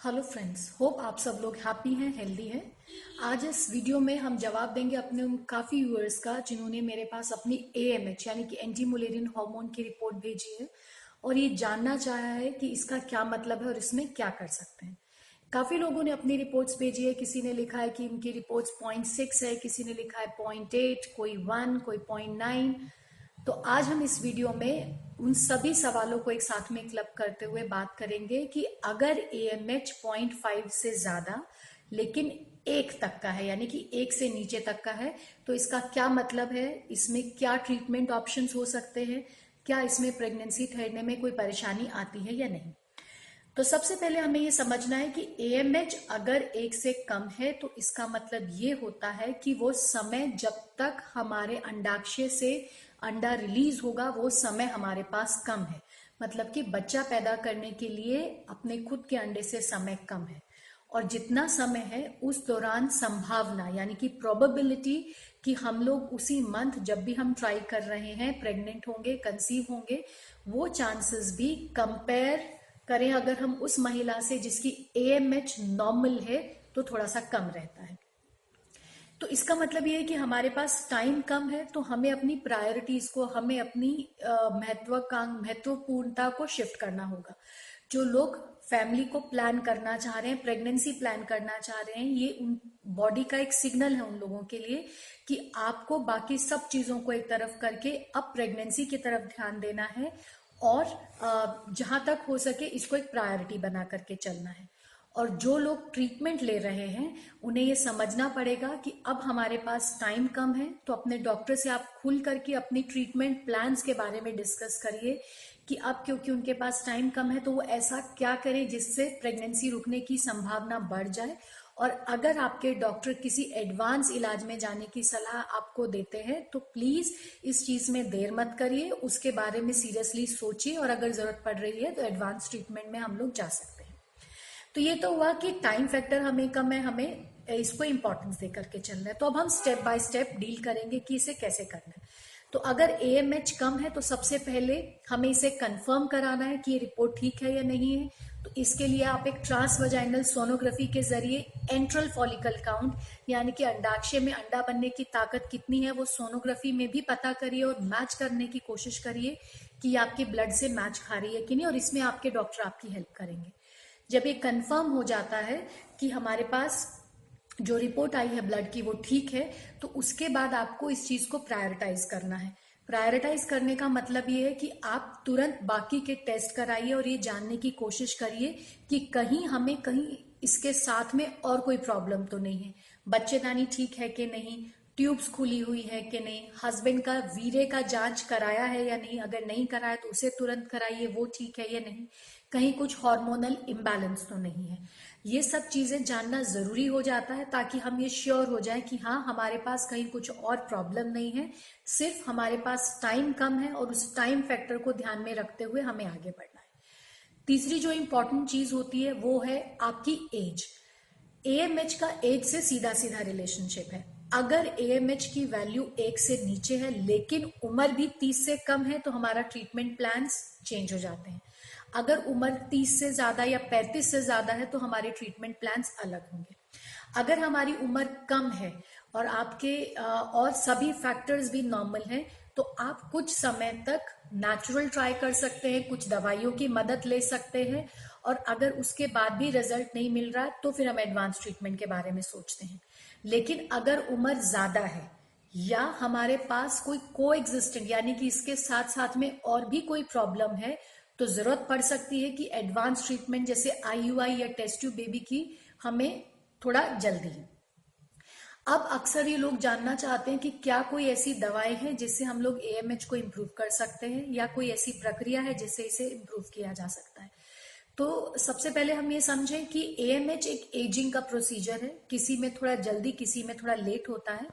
Hello friends hope आप सब लोग हैप्पी हैं हेल्दी हैं। आज इस वीडियो में हम जवाब देंगे अपने उन काफ़ी व्यूअर्स का जिन्होंने मेरे पास अपनी एएमएच यानी कि एंटी मुलेरियन हार्मोन की रिपोर्ट भेजी है। और ये जानना चाहा है कि इसका क्या मतलब है और इसमें क्या कर सकते हैं। काफ़ी लोगों ने अपनी रिपोर्ट्स भेजी है, किसी ने लिखा है कि इनकी रिपोर्ट्स पॉइंट सिक्स है, किसी ने लिखा है पॉइंट एट कोई वन कोई पॉइंट नाइन तो आज हम इस वीडियो में उन सभी सवालों को एक साथ में क्लब करते हुए बात करेंगे कि अगर A M H point five से ज़्यादा, लेकिन एक तक का है, यानी कि एक से नीचे तक का है तो इसका क्या मतलब है? इसमें क्या ट्रीटमेंट ऑप्शन हो सकते हैं? क्या इसमें प्रेगनेंसी ठहरने में कोई परेशानी आती है या नहीं? तो सबसे पहले हमें यह समझना है कि एएमएच अगर एक से कम है तो इसका मतलब ये होता है कि वो समय जब तक हमारे अंडाक्षय से अंडा रिलीज़ होगा, वो समय हमारे पास कम है। मतलब कि बच्चा पैदा करने के लिए अपने खुद के अंडे से समय कम है। और जितना समय है, उस दौरान संभावना, यानी कि प्रोबेबिलिटी कि हम लोग उसी मंथ जब भी हम ट्राई कर रहे हैं प्रेग्नेंट होंगे कंसीव होंगे, वो चांसेस भी कंपेयर करें। अगर हम उस महिला से जिसकी ए एम एच नॉर्मल है तो थोड़ा सा कम रहता है। तो इसका मतलब ये है कि हमारे पास टाइम कम है तो हमें अपनी प्रायोरिटीज को, हमें अपनी महत्वाकांक, महत्वपूर्णता को शिफ्ट करना होगा। जो लोग फैमिली को प्लान करना चाह रहे हैं प्रेगनेंसी प्लान करना चाह रहे हैं, ये उन बॉडी का एक सिग्नल है उन लोगों के लिए कि आपको बाकी सब चीज़ों को एक तरफ़ करके अब प्रेगनेंसी की तरफ़ ध्यान देना है और जहाँ तक हो सके इसको एक प्रायोरिटी बना करके चलना है। और जो लोग ट्रीटमेंट ले रहे हैं, उन्हें ये समझना पड़ेगा कि अब हमारे पास टाइम कम है तो अपने डॉक्टर से आप खुल करके अपनी ट्रीटमेंट प्लान्स के बारे में डिस्कस करिए कि अब क्योंकि उनके पास टाइम कम है तो वो ऐसा क्या करें जिससे प्रेगनेंसी रुकने की संभावना बढ़ जाए। और अगर आपके डॉक्टर किसी एडवांस इलाज में जाने की सलाह आपको देते हैं तो प्लीज़ इस चीज़ में देर मत करिए, उसके बारे में सीरियसली सोचिए। और अगर ज़रूरत पड़ रही है तो एडवांस ट्रीटमेंट में हम लोग जा सकते हैं। तो ये तो हुआ कि टाइम फैक्टर हमें कम है, हमें इसको इंपॉर्टेंस दे करके चलना है। तो अब हम स्टेप बाय स्टेप डील करेंगे कि इसे कैसे करना है। तो अगर एएमएच कम है तो सबसे पहले हमें इसे कंफर्म कराना है कि ये रिपोर्ट ठीक है या नहीं है। तो इसके लिए आप एक ट्रांस वजाइनल सोनोग्राफी के ज़रिए एंट्रल फॉलिकल काउंट यानी कि अंडाक्षय में अंडा बनने की ताकत कितनी है, वो सोनोग्राफी में भी पता करिए और मैच करने की कोशिश करिए कि आपके ब्लड से मैच खा रही है कि नहीं, और इसमें आपके डॉक्टर आपकी हेल्प करेंगे। जब ये कंफर्म हो जाता है कि हमारे पास जो रिपोर्ट आई है ब्लड की वो ठीक है तो उसके बाद आपको इस चीज़ को प्रायोरिटाइज करना है। प्रायोरिटाइज करने का मतलब ये है कि आप तुरंत बाकी के टेस्ट कराइए और ये जानने की कोशिश करिए कि कहीं हमें कहीं इसके साथ में और कोई प्रॉब्लम तो नहीं है। बच्चेदानी ठीक है कि नहीं? ट्यूब्स खुली हुई है कि नहीं? हस्बैंड का वीरे का जाँच कराया है या नहीं? अगर नहीं कराया तो उसे तुरंत कराइए, वो ठीक है या नहीं? कहीं कुछ हार्मोनल इम्बैलेंस तो नहीं है। ये सब चीज़ें जानना ज़रूरी हो जाता है ताकि हम ये श्योर हो जाए कि हाँ हमारे पास कहीं कुछ और प्रॉब्लम नहीं है। सिर्फ़ हमारे पास टाइम कम है और उस टाइम फैक्टर को ध्यान में रखते हुए हमें आगे बढ़ना है। तीसरी जो इंपॉर्टेंट चीज़ होती है वो है आपकी एज एएमएच का एज से सीधा सीधा रिलेशनशिप है। अगर एएमएच की वैल्यू एक से नीचे है, लेकिन उम्र भी तीस से कम है तो हमारा ट्रीटमेंट प्लान चेंज हो जाते हैं। अगर उम्र तीस से ज़्यादा या पैंतीस से ज़्यादा है तो हमारे ट्रीटमेंट प्लान अलग होंगे। अगर हमारी उम्र कम है और आपके और सभी फैक्टर्स भी नॉर्मल हैं तो आप कुछ समय तक नेचुरल ट्राई कर सकते हैं, कुछ दवाइयों की मदद ले सकते हैं और अगर उसके बाद भी रिज़ल्ट नहीं मिल रहा तो फिर हम एडवांस ट्रीटमेंट के बारे में सोचते हैं। लेकिन अगर उम्र ज़्यादा है, या हमारे पास कोई को एग्जिस्टेंट यानी कि इसके साथ साथ में और भी कोई प्रॉब्लम है तो ज़रूरत पड़ सकती है कि एडवांस ट्रीटमेंट जैसे आईयूआई या टेस्ट ट्यूब बेबी की, हमें थोड़ा जल्दी। अब अक्सर ये लोग जानना चाहते हैं कि क्या कोई ऐसी दवाएँ हैं जिससे हम लोग एएमएच को इम्प्रूव कर सकते हैं, या कोई ऐसी प्रक्रिया है जिससे इसे इम्प्रूव किया जा सकता है तो सबसे पहले हम ये समझें कि एएमएच एक एजिंग का प्रोसीजर है। किसी में थोड़ा जल्दी, किसी में थोड़ा लेट होता है।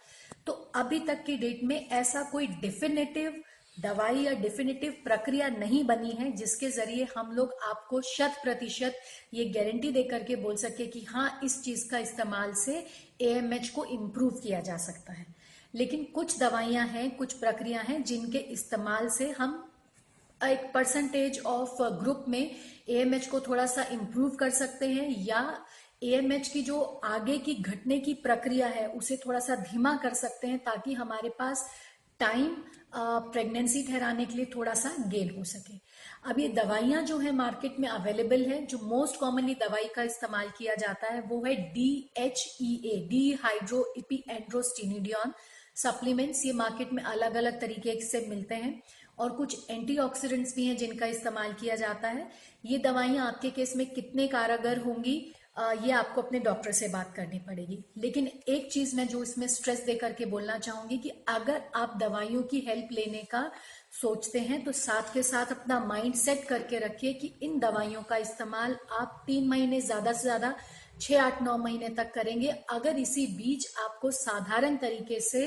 तो अभी तक की डेट में ऐसा कोई डिफिनेटिव दवाई या डिफिनेटिव प्रक्रिया नहीं बनी है, जिसके ज़रिए हम लोग आपको शत प्रतिशत ये गारंटी दे करके बोल सके कि हाँ इस चीज़ का इस्तेमाल से एएमएच को इम्प्रूव किया जा सकता है। लेकिन कुछ दवाइयाँ हैं, कुछ प्रक्रिया हैं, जिनके इस्तेमाल से हम एक परसेंटेज ऑफ़ ग्रुप में एएमएच को थोड़ा सा इम्प्रूव कर सकते हैं या एएमएच की जो आगे की घटने की प्रक्रिया है, उसे थोड़ा सा धीमा कर सकते हैं ताकि हमारे पास टाइम प्रेगनेंसी ठहराने के लिए थोड़ा सा गेन हो सके। अब ये दवाइयाँ जो है मार्केट में अवेलेबल है, जो मोस्ट कॉमनली दवाई का इस्तेमाल किया जाता है, वो है D H E A dehydroepiandrosterone supplements ये मार्केट में अलग अलग तरीके से मिलते हैं। और कुछ एंटीऑक्सीडेंट्स भी हैं जिनका इस्तेमाल किया जाता है। ये दवाइयाँ आपके केस में कितने कारगर होंगी ये आपको अपने डॉक्टर से बात करनी पड़ेगी। लेकिन एक चीज़ मैं जो इसमें स्ट्रेस दे करके बोलना चाहूँगी कि अगर आप दवाइयों की हेल्प लेने का सोचते हैं तो साथ के साथ अपना माइंड सेट करके रखिए कि इन दवाइयों का इस्तेमाल आप तीन महीने ज़्यादा से ज़्यादा छह, आठ, नौ महीने तक करेंगे। अगर इसी बीच आपको साधारण तरीके से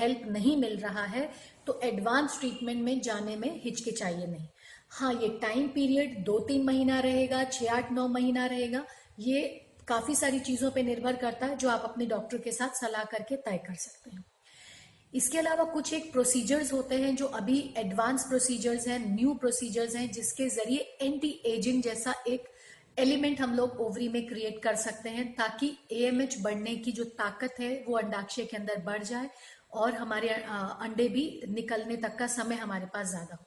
हेल्प नहीं मिल रहा है तो एडवांस ट्रीटमेंट में जाने में हिचकिचाइए नहीं। हाँ ये टाइम पीरियड दो तीन महीना रहेगा छह आठ नौ महीना रहेगा, ये काफ़ी सारी चीज़ों पे निर्भर करता है जो आप अपने डॉक्टर के साथ सलाह करके तय कर सकते हैं। इसके अलावा कुछ एक प्रोसीजर्स होते हैं जो अभी एडवांस प्रोसीजर्स हैं न्यू प्रोसीजर्स हैं, जिसके ज़रिए एंटी एजिंग जैसा एक एलिमेंट हम लोग ओवरी में क्रिएट कर सकते हैं, ताकि एएमएच बढ़ने की जो ताकत है, वो अंडाक्षय के अंदर बढ़ जाए और हमारे अंडे भी निकलने तक का समय हमारे पास ज़्यादा हो।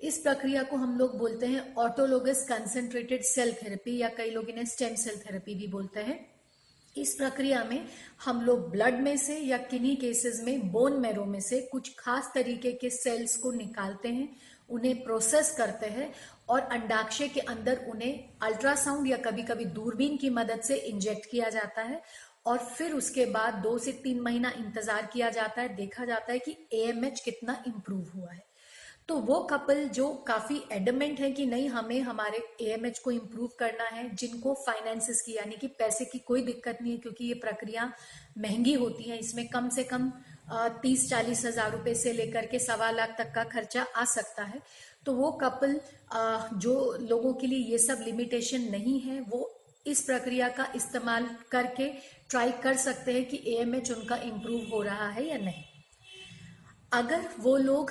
इस प्रक्रिया को हम लोग बोलते हैं ऑटोलोगस कंसेंट्रेटेड सेल थेरेपी या कई लोग इन्हें स्टेम सेल थेरेपी भी बोलते हैं। इस प्रक्रिया में हम लोग ब्लड में से या किन्हीं केसेस में बोन मैरो में से कुछ खास तरीके के सेल्स को निकालते हैं, उन्हें प्रोसेस करते हैं और अंडाक्षय के अंदर उन्हें अल्ट्रासाउंड या कभी कभी दूरबीन की मदद से इंजेक्ट किया जाता है और फिर उसके बाद दो से तीन महीना इंतज़ार किया जाता है, देखा जाता है कि एएमएच कितना इंप्रूव हुआ है। तो वो कपल जो काफ़ी एडमेंट है कि नहीं, हमें हमारे एएमएच को इम्प्रूव करना है, जिनको फाइनेंसिस की, यानी कि पैसे की कोई दिक्कत नहीं है, क्योंकि ये प्रक्रिया महँगी होती है। इसमें कम से कम तीस चालीस हज़ार रुपए से लेकर के सवा लाख तक का खर्चा आ सकता है। तो वो कपल जो लोगों के लिए ये सब लिमिटेशन नहीं है, वो इस प्रक्रिया का इस्तेमाल करके ट्राई कर सकते हैं कि एएमएच उनका इम्प्रूव हो रहा है या नहीं। अगर वो लोग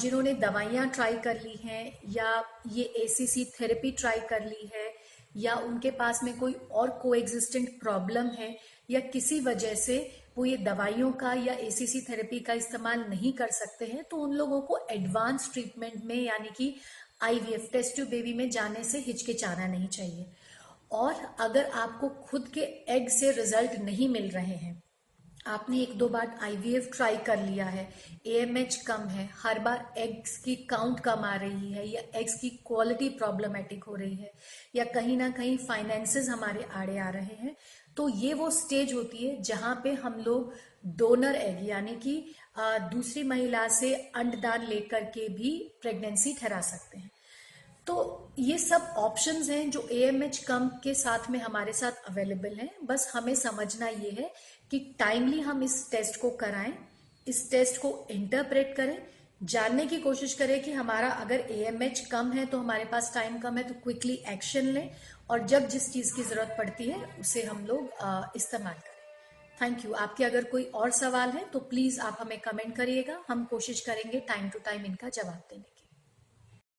जिन्होंने दवाइयाँ ट्राई कर ली हैं या ये एसीसी थेरेपी ट्राई कर ली है या उनके पास में कोई और को प्रॉब्लम है या किसी वजह से वो ये दवाइयों का या एसीसी थेरेपी का इस्तेमाल नहीं कर सकते हैं तो उन लोगों को एडवांस ट्रीटमेंट में यानी कि आईवीएफ टेस्ट ट्यूब बेबी में जाने से हिचकिचाना नहीं चाहिए। और अगर आपको खुद के एग से रिज़ल्ट नहीं मिल रहे हैं, आपने एक दो बार आईवीएफ ट्राई कर लिया है एएमएच कम है, हर बार एग्स की काउंट कम आ रही है या एग्स की क्वालिटी प्रॉब्लमेटिक हो रही है या कहीं ना कहीं फाइनेंसेस हमारे आड़े आ रहे हैं तो ये वो स्टेज होती है जहाँ पे हम लोग डोनर एग यानी कि दूसरी महिला से अंडदान लेकर के भी प्रेगनेंसी ठहरा सकते हैं। तो ये सब ऑप्शंस हैं जो ए एम एच कम के साथ में हमारे साथ अवेलेबल हैं। बस हमें समझना ये है कि टाइमली हम इस टेस्ट को कराएँ, इस टेस्ट को इंटरप्रेट करें, जानने की कोशिश करें कि हमारा अगर ए एम एच कम है तो हमारे पास टाइम कम है तो क्विकली एक्शन लें और जब जिस चीज़ की ज़रूरत पड़ती है उसे हम लोग इस्तेमाल करें। थैंक यू आपके अगर कोई और सवाल है तो प्लीज़ आप हमें कमेंट करिएगा, हम कोशिश करेंगे टाइम टू टाइम इनका जवाब देने